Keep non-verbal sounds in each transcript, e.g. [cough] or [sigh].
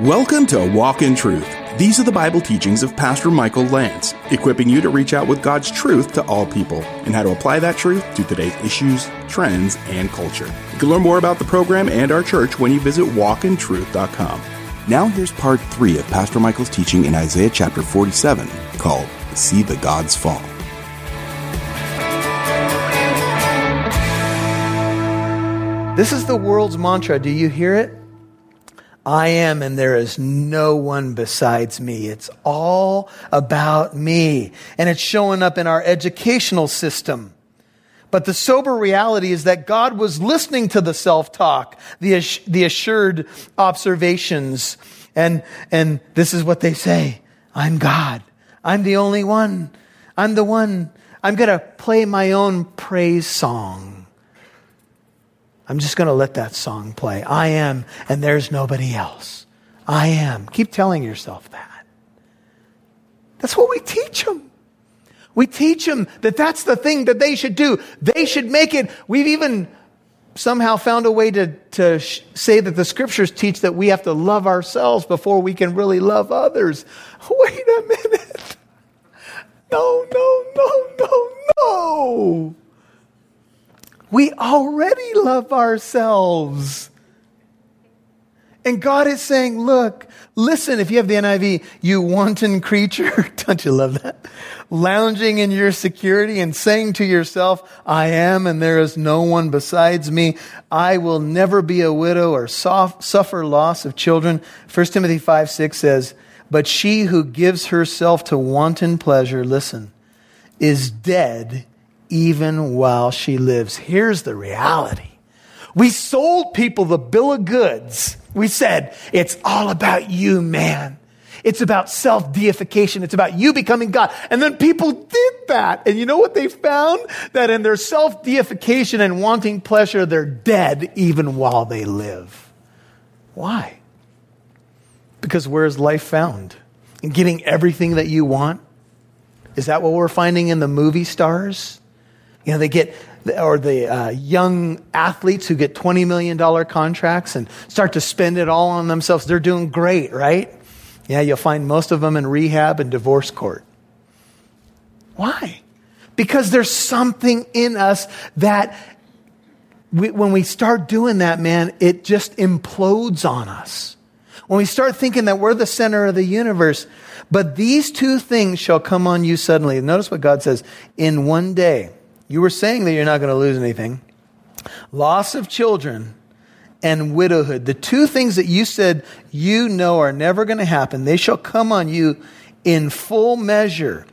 Welcome to Walk in Truth. These are the Bible teachings of Pastor Michael Lance, equipping you to reach out with God's truth to all people and how to apply that truth to today's issues, trends, and culture. You can learn more about the program and our church when you visit walkintruth.com. Now, here's part three of Pastor Michael's teaching in Isaiah chapter 47 called See the Gods Fall. This is the world's mantra. Do you hear it? I am, and there is no one besides me. It's all about me. And it's showing up in our educational system. But the sober reality is that God was listening to the self talk, the, the assured observations. And, and this is what they say I'm God. I'm the only one. I'm the one. I'm going to play my own praise song. I'm just going to let that song play. I am, and there's nobody else. I am. Keep telling yourself that. That's what we teach them. We teach them that that's the thing that they should do. They should make it. We've even somehow found a way to, to sh- say that the scriptures teach that we have to love ourselves before we can really love others. [laughs] Wait a minute. No, no, no, no, no. We already love ourselves. And God is saying, look, listen, if you have the NIV, you wanton creature, [laughs] don't you love that? Lounging in your security and saying to yourself, I am and there is no one besides me. I will never be a widow or soft, suffer loss of children. 1 Timothy 5 6 says, But she who gives herself to wanton pleasure, listen, is dead even while she lives. Here's the reality. We sold people the bill of goods. We said, it's all about you, man. It's about self deification. It's about you becoming God. And then people did that. And you know what they found? That in their self deification and wanting pleasure, they're dead even while they live. Why? Because where is life found? In getting everything that you want? Is that what we're finding in the movie stars? You know, they get, or the uh, young athletes who get $20 million contracts and start to spend it all on themselves. They're doing great, right? Yeah, you'll find most of them in rehab and divorce court. Why? Because there's something in us that we, when we start doing that, man, it just implodes on us. When we start thinking that we're the center of the universe, but these two things shall come on you suddenly. Notice what God says in one day. You were saying that you're not going to lose anything. Loss of children and widowhood. The two things that you said you know are never going to happen, they shall come on you in full measure.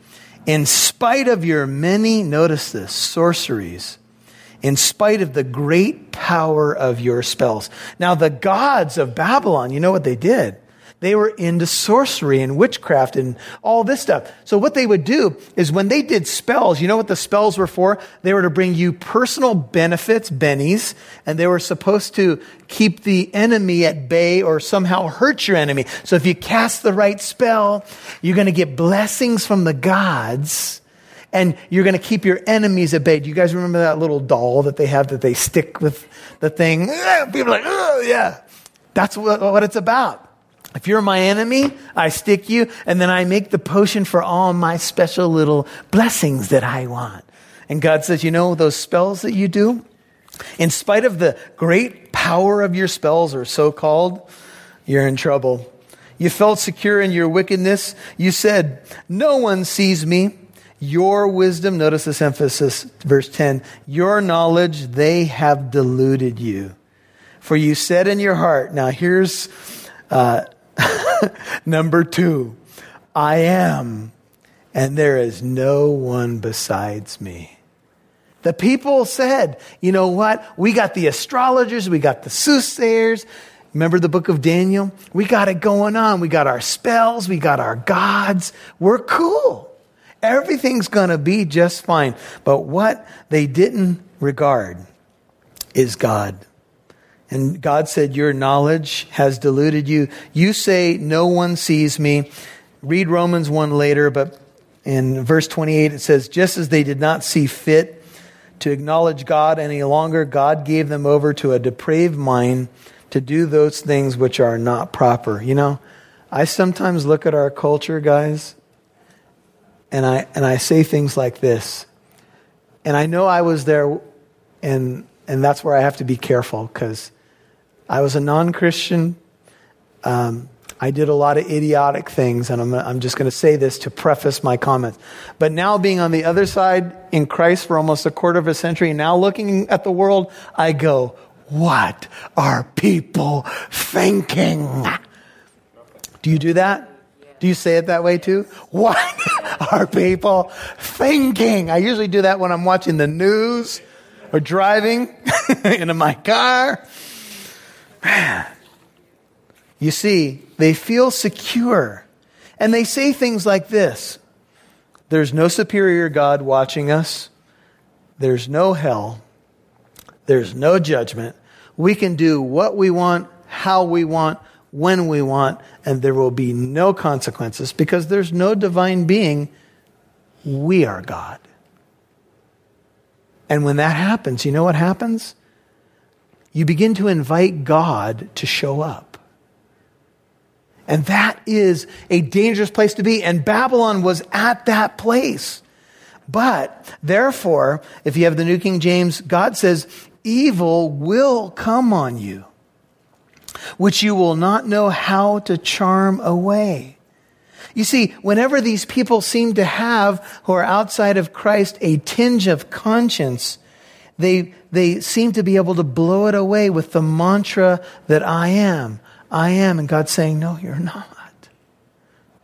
In spite of your many, notice this, sorceries, in spite of the great power of your spells. Now, the gods of Babylon, you know what they did? They were into sorcery and witchcraft and all this stuff. So what they would do is when they did spells, you know what the spells were for? They were to bring you personal benefits, bennies, and they were supposed to keep the enemy at bay or somehow hurt your enemy. So if you cast the right spell, you're going to get blessings from the gods and you're going to keep your enemies at bay. Do you guys remember that little doll that they have that they stick with the thing? [laughs] People are like, oh, yeah. That's what, what it's about. If you're my enemy, I stick you, and then I make the potion for all my special little blessings that I want. And God says, You know, those spells that you do, in spite of the great power of your spells, or so called, you're in trouble. You felt secure in your wickedness. You said, No one sees me. Your wisdom, notice this emphasis, verse 10, your knowledge, they have deluded you. For you said in your heart, now here's uh, [laughs] Number two, I am, and there is no one besides me. The people said, you know what? We got the astrologers, we got the soothsayers. Remember the book of Daniel? We got it going on. We got our spells, we got our gods. We're cool. Everything's going to be just fine. But what they didn't regard is God. And God said, Your knowledge has deluded you. You say, No one sees me. Read Romans 1 later, but in verse 28 it says, Just as they did not see fit to acknowledge God any longer, God gave them over to a depraved mind to do those things which are not proper. You know, I sometimes look at our culture, guys, and I, and I say things like this. And I know I was there, and, and that's where I have to be careful because I was a non Christian. Um, I did a lot of idiotic things, and I'm, I'm just going to say this to preface my comments. But now, being on the other side in Christ for almost a quarter of a century, now looking at the world, I go, What are people thinking? Do you do that? Do you say it that way too? [laughs] What are people thinking? I usually do that when I'm watching the news or driving [laughs] in my car. Man. You see, they feel secure. And they say things like this There's no superior God watching us, there's no hell, there's no judgment. We can do what we want, how we want, when we want, and there will be no consequences because there's no divine being. We are God. And when that happens, you know what happens? You begin to invite God to show up. And that is a dangerous place to be. And Babylon was at that place. But therefore, if you have the New King James, God says, evil will come on you, which you will not know how to charm away. You see, whenever these people seem to have, who are outside of Christ, a tinge of conscience, they, they seem to be able to blow it away with the mantra that I am. I am. And God's saying, No, you're not.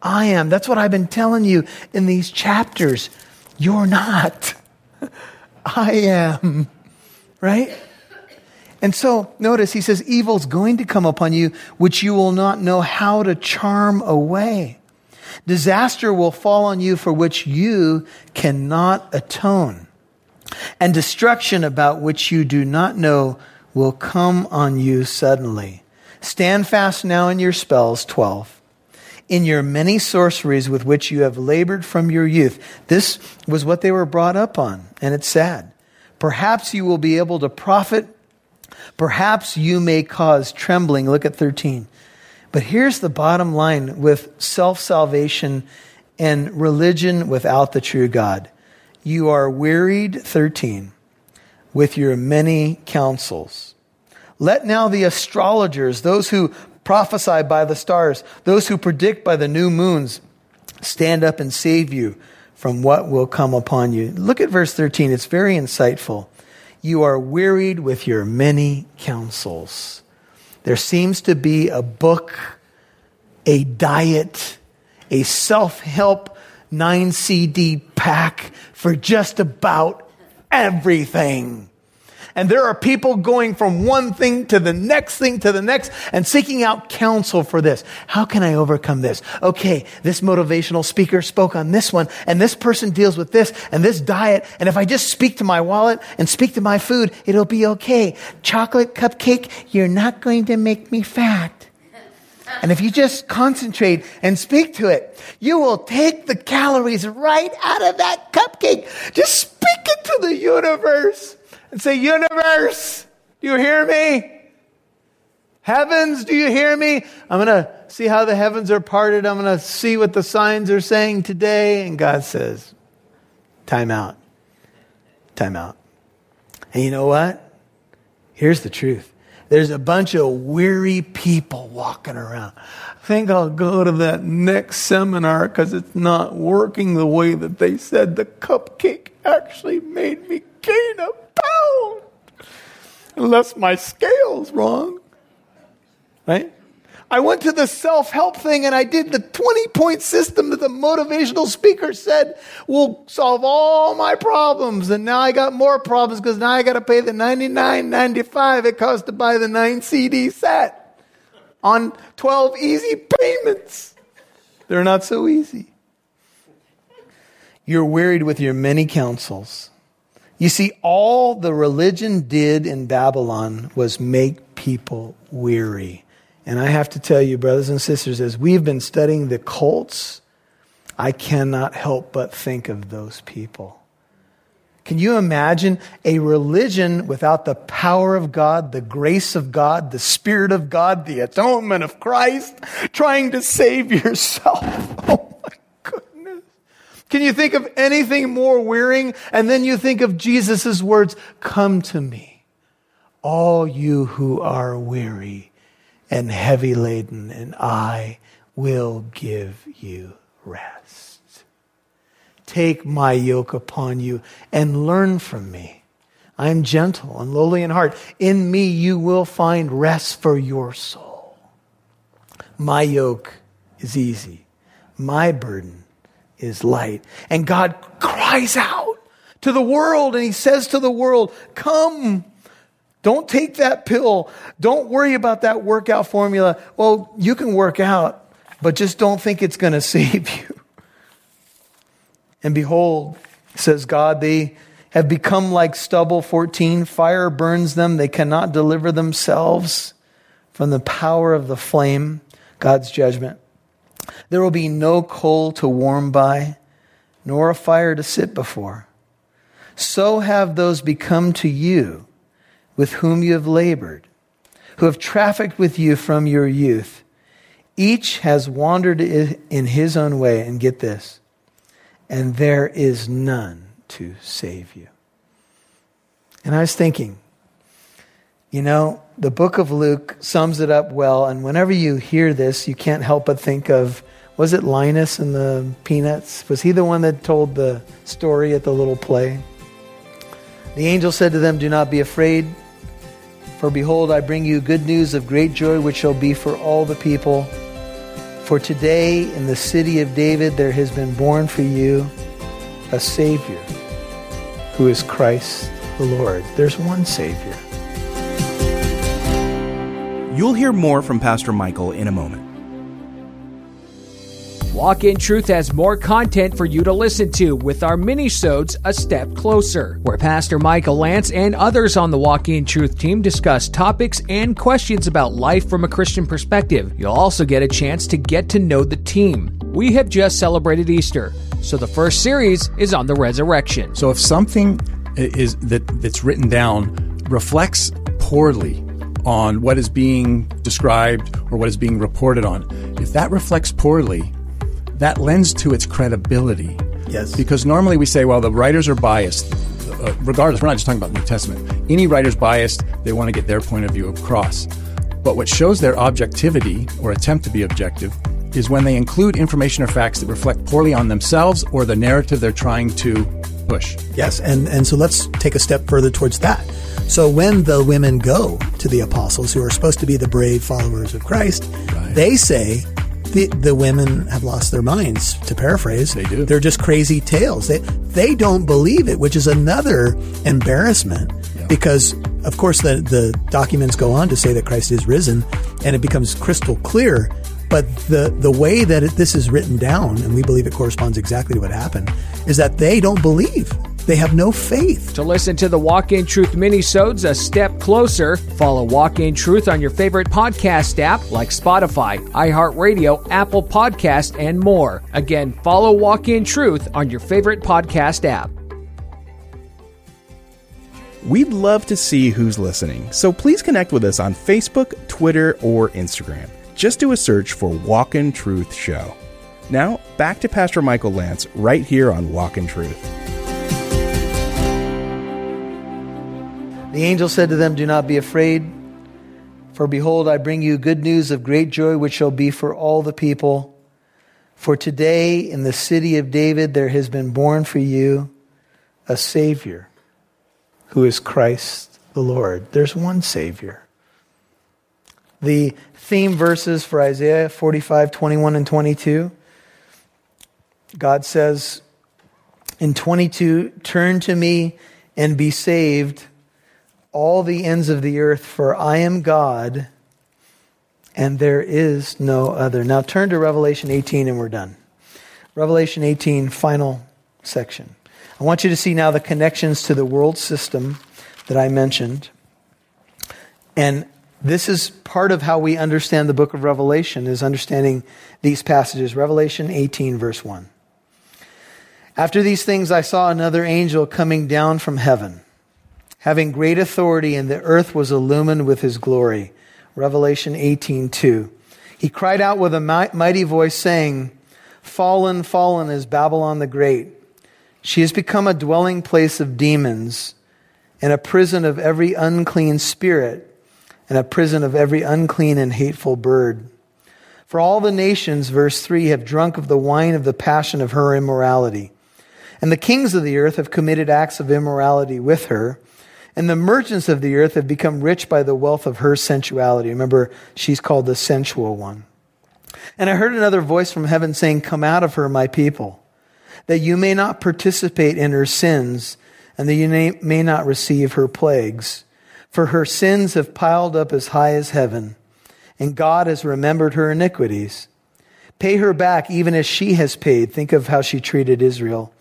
I am. That's what I've been telling you in these chapters. You're not. [laughs] I am. Right? And so, notice he says, Evil's going to come upon you, which you will not know how to charm away. Disaster will fall on you for which you cannot atone. And destruction about which you do not know will come on you suddenly. Stand fast now in your spells, 12. In your many sorceries with which you have labored from your youth. This was what they were brought up on, and it's sad. Perhaps you will be able to profit. Perhaps you may cause trembling. Look at 13. But here's the bottom line with self salvation and religion without the true God. You are wearied, 13, with your many counsels. Let now the astrologers, those who prophesy by the stars, those who predict by the new moons, stand up and save you from what will come upon you. Look at verse 13. It's very insightful. You are wearied with your many counsels. There seems to be a book, a diet, a self help 9 CD pack for just about everything. And there are people going from one thing to the next thing to the next and seeking out counsel for this. How can I overcome this? Okay, this motivational speaker spoke on this one and this person deals with this and this diet. And if I just speak to my wallet and speak to my food, it'll be okay. Chocolate cupcake, you're not going to make me fat. And if you just concentrate and speak to it, you will take the calories right out of that cupcake. Just speak it to the universe and say, Universe, do you hear me? Heavens, do you hear me? I'm going to see how the heavens are parted. I'm going to see what the signs are saying today. And God says, Time out. Time out. And you know what? Here's the truth there's a bunch of weary people walking around. I think I'll go to that next seminar because it's not working the way that they said the cupcake actually made me gain a pound. Unless my scale's wrong. Right? I went to the self help thing and I did the 20 point system that the motivational speaker said will solve all my problems. And now I got more problems because now I got to pay the 99.95 it costs to buy the 9 CD set on 12 easy payments. They're not so easy. You're wearied with your many counsels. You see, all the religion did in Babylon was make people weary. And I have to tell you, brothers and sisters, as we've been studying the cults, I cannot help but think of those people. Can you imagine a religion without the power of God, the grace of God, the Spirit of God, the atonement of Christ, trying to save [laughs] yourself? Oh my goodness. Can you think of anything more wearying? And then you think of Jesus' words, come to me, all you who are weary and heavy laden, and I will give you rest. Take my yoke upon you and learn from me. I am gentle and lowly in heart. In me you will find rest for your soul. My yoke is easy. My burden is light. And God cries out to the world and he says to the world, come. Don't take that pill. Don't worry about that workout formula. Well, you can work out, but just don't think it's going [laughs] to save you. And behold, says God, they have become like stubble. 14, fire burns them. They cannot deliver themselves from the power of the flame, God's judgment. There will be no coal to warm by, nor a fire to sit before. So have those become to you with whom you have labored, who have trafficked with you from your youth. Each has wandered in his own way, and get this and there is none to save you. And I was thinking, you know, the book of Luke sums it up well, and whenever you hear this, you can't help but think of was it Linus and the Peanuts? Was he the one that told the story at the little play? The angel said to them, Do not be afraid, for behold, I bring you good news of great joy, which shall be for all the people. For today in the city of David there has been born for you a Savior who is Christ the Lord. There's one Savior. You'll hear more from Pastor Michael in a moment. Walk in Truth has more content for you to listen to with our mini-sodes A Step Closer, where Pastor Michael Lance and others on the Walk in Truth team discuss topics and questions about life from a Christian perspective. You'll also get a chance to get to know the team. We have just celebrated Easter, so the first series is on the resurrection. So if something is that that's written down reflects poorly on what is being described or what is being reported on, if that reflects poorly, that lends to its credibility. Yes. Because normally we say, well, the writers are biased. Uh, regardless, we're not just talking about the New Testament. Any writer's biased, they want to get their point of view across. But what shows their objectivity or attempt to be objective is when they include information or facts that reflect poorly on themselves or the narrative they're trying to push. Yes, and, and so let's take a step further towards that. So when the women go to the apostles, who are supposed to be the brave followers of Christ, right. they say, the, the women have lost their minds, to paraphrase. They do. They're just crazy tales. They, they don't believe it, which is another embarrassment yeah. because, of course, the, the documents go on to say that Christ is risen and it becomes crystal clear. But the, the way that it, this is written down, and we believe it corresponds exactly to what happened, is that they don't believe they have no faith. To listen to the Walk in Truth mini-sodes a step closer, follow Walk in Truth on your favorite podcast app like Spotify, iHeartRadio, Apple Podcast, and more. Again, follow Walk in Truth on your favorite podcast app. We'd love to see who's listening, so please connect with us on Facebook, Twitter, or Instagram. Just do a search for Walk in Truth Show. Now, back to Pastor Michael Lance right here on Walk in Truth. The angel said to them, Do not be afraid, for behold, I bring you good news of great joy, which shall be for all the people. For today in the city of David there has been born for you a Savior, who is Christ the Lord. There's one Savior. The theme verses for Isaiah 45, 21, and 22. God says in 22, Turn to me and be saved all the ends of the earth, for I am God and there is no other. Now turn to Revelation 18 and we're done. Revelation 18, final section. I want you to see now the connections to the world system that I mentioned. And this is part of how we understand the book of Revelation is understanding these passages. Revelation 18 verse 1. After these things, I saw another angel coming down from heaven, having great authority, and the earth was illumined with his glory. Revelation 18:2. He cried out with a mighty voice, saying, Fallen, fallen is Babylon the Great. She has become a dwelling place of demons and a prison of every unclean spirit and a prison of every unclean and hateful bird. For all the nations, verse 3, have drunk of the wine of the passion of her immorality. And the kings of the earth have committed acts of immorality with her. And the merchants of the earth have become rich by the wealth of her sensuality. Remember, she's called the sensual one. And I heard another voice from heaven saying, Come out of her, my people, that you may not participate in her sins, and that you may not receive her plagues. For her sins have piled up as high as heaven, and God has remembered her iniquities. Pay her back even as she has paid. Think of how she treated Israel.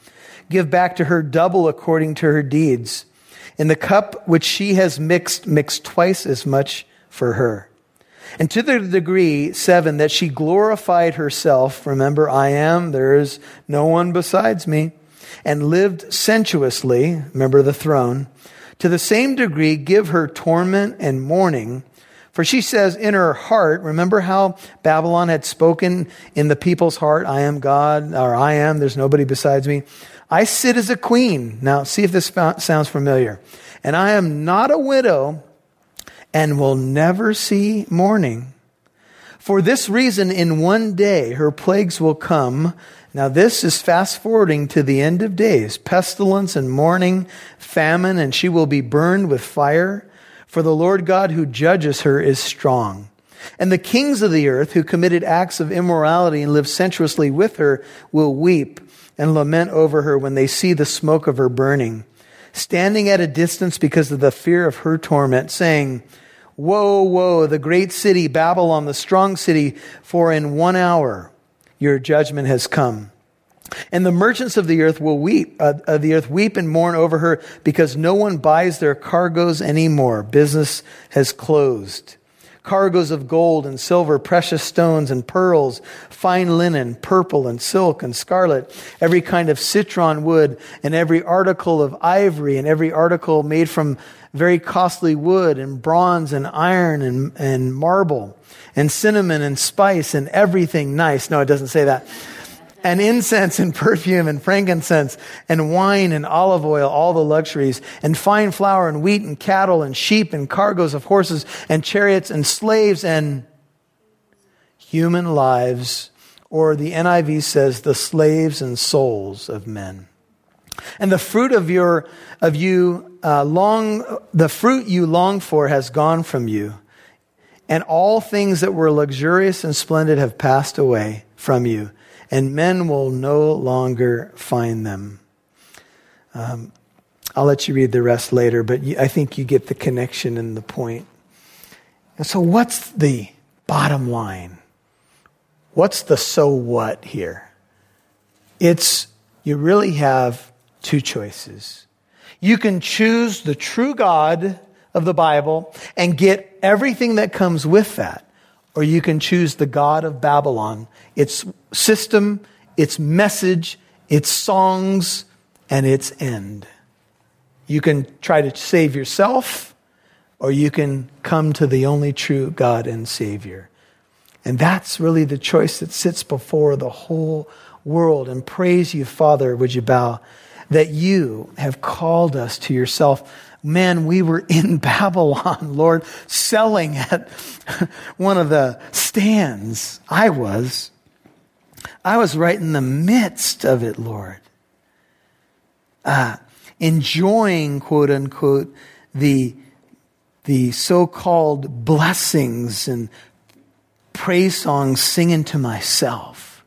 Give back to her double according to her deeds. In the cup which she has mixed, mix twice as much for her. And to the degree, seven, that she glorified herself, remember, I am, there is no one besides me, and lived sensuously, remember the throne, to the same degree, give her torment and mourning. For she says in her heart, remember how Babylon had spoken in the people's heart, I am God, or I am, there's nobody besides me. I sit as a queen. Now, see if this sounds familiar. And I am not a widow and will never see mourning. For this reason, in one day her plagues will come now, this is fast forwarding to the end of days pestilence and mourning, famine, and she will be burned with fire. For the Lord God who judges her is strong. And the kings of the earth who committed acts of immorality and lived sensuously with her will weep and lament over her when they see the smoke of her burning, standing at a distance because of the fear of her torment, saying, Woe, woe, the great city, Babylon, the strong city, for in one hour your judgment has come. And the merchants of the earth will weep, uh, uh, the earth weep and mourn over her because no one buys their cargoes anymore. Business has closed. Cargoes of gold and silver, precious stones and pearls, fine linen, purple and silk and scarlet, every kind of citron wood and every article of ivory and every article made from very costly wood and bronze and iron and, and marble and cinnamon and spice and everything nice. No, it doesn't say that. And incense and [laughs] perfume and frankincense and wine and olive oil, all the luxuries, and fine flour and wheat and cattle and sheep and cargoes of horses and chariots and slaves and human lives, or the NIV says the slaves and souls of men. And the fruit of your, of you, uh, long, the fruit you long for has gone from you and all things that were luxurious and splendid have passed away from you, and men will no longer find them. Um, I'll let you read the rest later, but I think you get the connection and the point. And so, what's the bottom line? What's the so what here? It's you really have two choices. You can choose the true God of the Bible and get everything that comes with that. Or you can choose the God of Babylon, its system, its message, its songs, and its end. You can try to save yourself, or you can come to the only true God and Savior. And that's really the choice that sits before the whole world. And praise you, Father, would you bow, that you have called us to yourself man, we were in [laughs] Babylon, Lord, selling at [laughs] one of the stands. I was. I was right in the midst of it, Lord. Uh, enjoying, quote unquote, the, the so called blessings and praise songs singing to myself.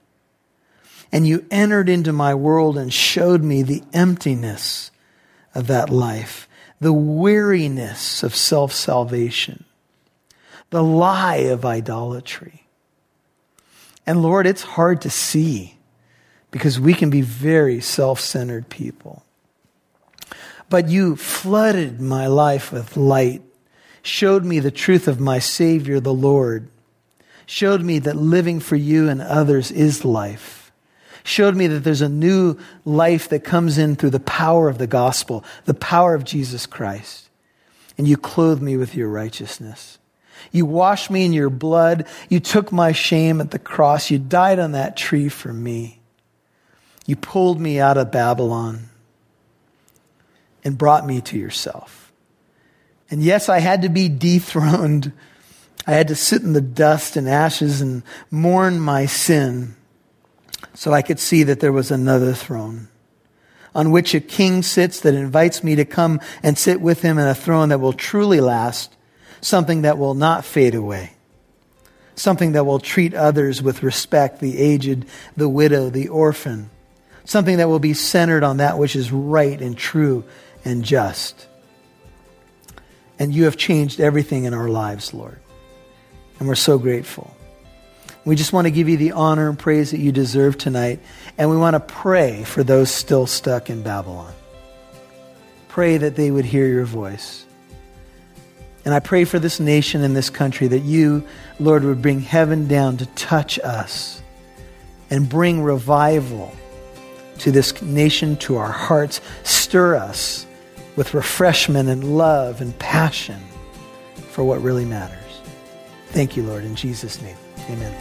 And you entered into my world and showed me the emptiness of that life the weariness of self salvation, the lie of idolatry. And Lord, it's hard to see because we can be very self centered people. But you flooded my life with light, showed me the truth of my Savior, the Lord, showed me that living for you and others is life showed me that there's a new life that comes in through the power of the gospel, the power of Jesus Christ. And you clothe me with your righteousness. You washed me in your blood. You took my shame at the cross. You died on that tree for me. You pulled me out of Babylon and brought me to yourself. And yes, I had to be dethroned. I had to sit in the dust and ashes and mourn my sin so I could see that there was another throne on which a king sits that invites me to come and sit with him in a throne that will truly last, something that will not fade away, something that will treat others with respect, the aged, the widow, the orphan, something that will be centered on that which is right and true and just. And you have changed everything in our lives, Lord. And we're so grateful. We just want to give you the honor and praise that you deserve tonight. And we want to pray for those still stuck in Babylon. Pray that they would hear your voice. And I pray for this nation and this country that you, Lord, would bring heaven down to touch us and bring revival to this nation, to our hearts. Stir us with refreshment and love and passion for what really matters. Thank you, Lord, in Jesus' name. Amen.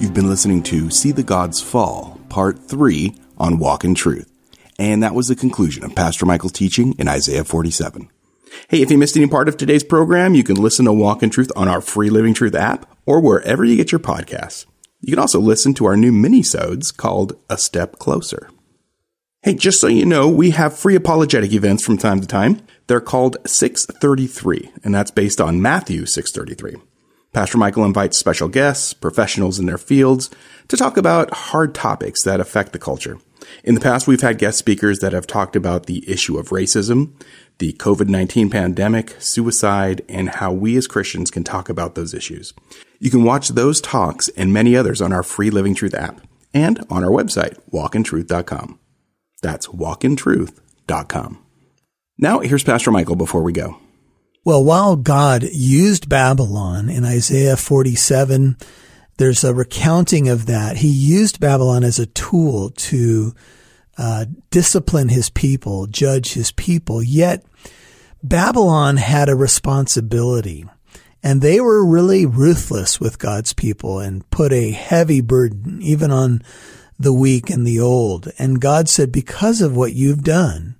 You've been listening to See the Gods Fall, Part 3 on Walk in Truth. And that was the conclusion of Pastor Michael's teaching in Isaiah 47. Hey, if you missed any part of today's program, you can listen to Walk in Truth on our free Living Truth app or wherever you get your podcasts. You can also listen to our new mini-sodes called A Step Closer. Hey, just so you know, we have free apologetic events from time to time. They're called 633, and that's based on Matthew 633. Pastor Michael invites special guests, professionals in their fields, to talk about hard topics that affect the culture. In the past, we've had guest speakers that have talked about the issue of racism, the COVID-19 pandemic, suicide, and how we as Christians can talk about those issues. You can watch those talks and many others on our free Living Truth app and on our website, walkintruth.com. That's walkintruth.com. Now, here's Pastor Michael before we go. Well, while God used Babylon in Isaiah 47, there's a recounting of that. He used Babylon as a tool to uh, discipline his people, judge his people. Yet Babylon had a responsibility and they were really ruthless with God's people and put a heavy burden even on the weak and the old. And God said, because of what you've done,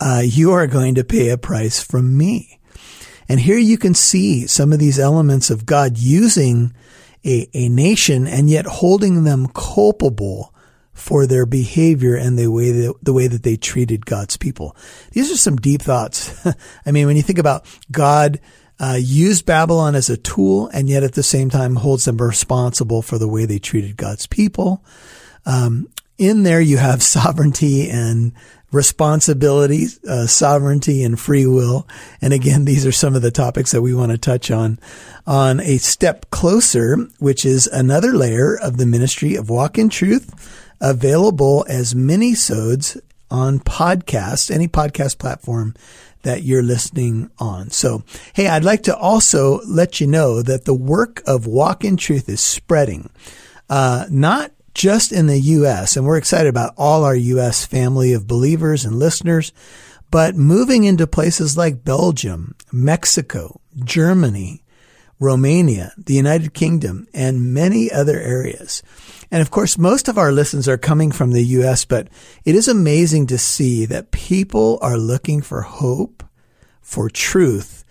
uh, you are going to pay a price from me. And here you can see some of these elements of God using a, a nation and yet holding them culpable for their behavior and the way that, the way that they treated God's people. These are some deep thoughts. [laughs] I mean, when you think about God uh, used Babylon as a tool and yet at the same time holds them responsible for the way they treated God's people. Um, in there, you have [laughs] sovereignty and responsibility, uh, sovereignty and free will. And again, these are some of the topics that we want to touch on on a step closer, which is another layer of the ministry of walk in truth available as mini-sodes on podcast, any podcast platform that you're listening on. So, hey, I'd like to also let you know that the work of Walk in Truth is spreading, uh, not just in the U.S., and we're excited about all our U.S. family of believers and listeners, but moving into places like Belgium, Mexico, Germany, Romania, the United Kingdom, and many other areas. And of course, most of our listens are coming from the U.S., but it is amazing to see that people are looking for hope, for truth,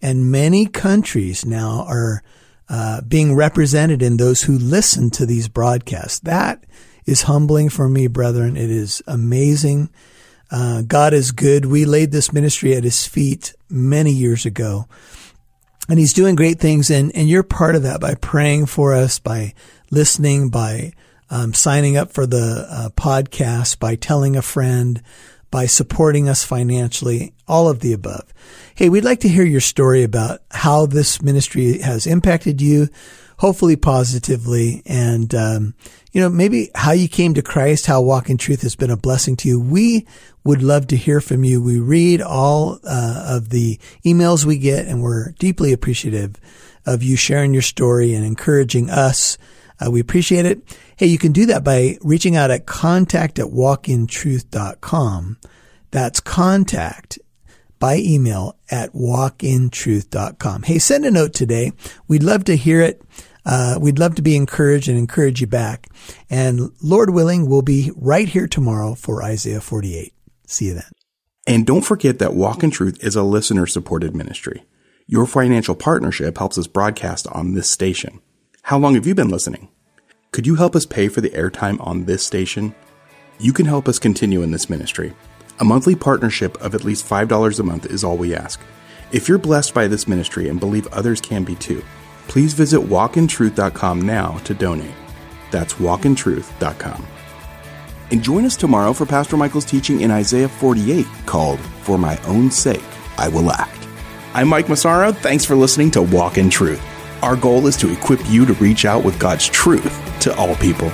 and many countries now are uh, being represented in those who listen to these broadcasts. That is humbling for me, brethren. It is amazing. Uh, God is good. We laid this ministry at his feet many years ago. And he's doing great things. And, and you're part of that by praying for us, by listening, by um, signing up for the uh, podcast, by telling a friend, by supporting us financially, all of the above. Hey, we'd like to hear your story about how this ministry has impacted you. hopefully positively. And, um, you know, maybe how you came to Christ, how Walk in Truth has been a blessing to you. We would love to hear from you. We read all uh, of the emails we get, and we're deeply appreciative of you sharing your story and encouraging us. Uh, we appreciate it. Hey, you can do that by reaching out at contact at walkintruth.com. That's contact by email at walkintruth.com. Hey, send a note today. We'd love to hear it. Uh, we'd love to be encouraged and encourage you back. And Lord willing, we'll be right here tomorrow for Isaiah 48. See you then. And don't forget that Walk in Truth is a listener supported ministry. Your financial partnership helps us broadcast on this station. How long have you been listening? Could you help us pay for the airtime on this station? You can help us continue in this ministry. A monthly partnership of at least $5 a month is all we ask. If you're blessed by this ministry and believe others can be too, please visit walkintruth.com now to donate. That's walkintruth.com. And join us tomorrow for Pastor Michael's teaching in Isaiah 48 called For My Own Sake I Will Act. I'm Mike Massaro. Thanks for listening to Walk in Truth. Our goal is to equip you to reach out with God's truth to all people.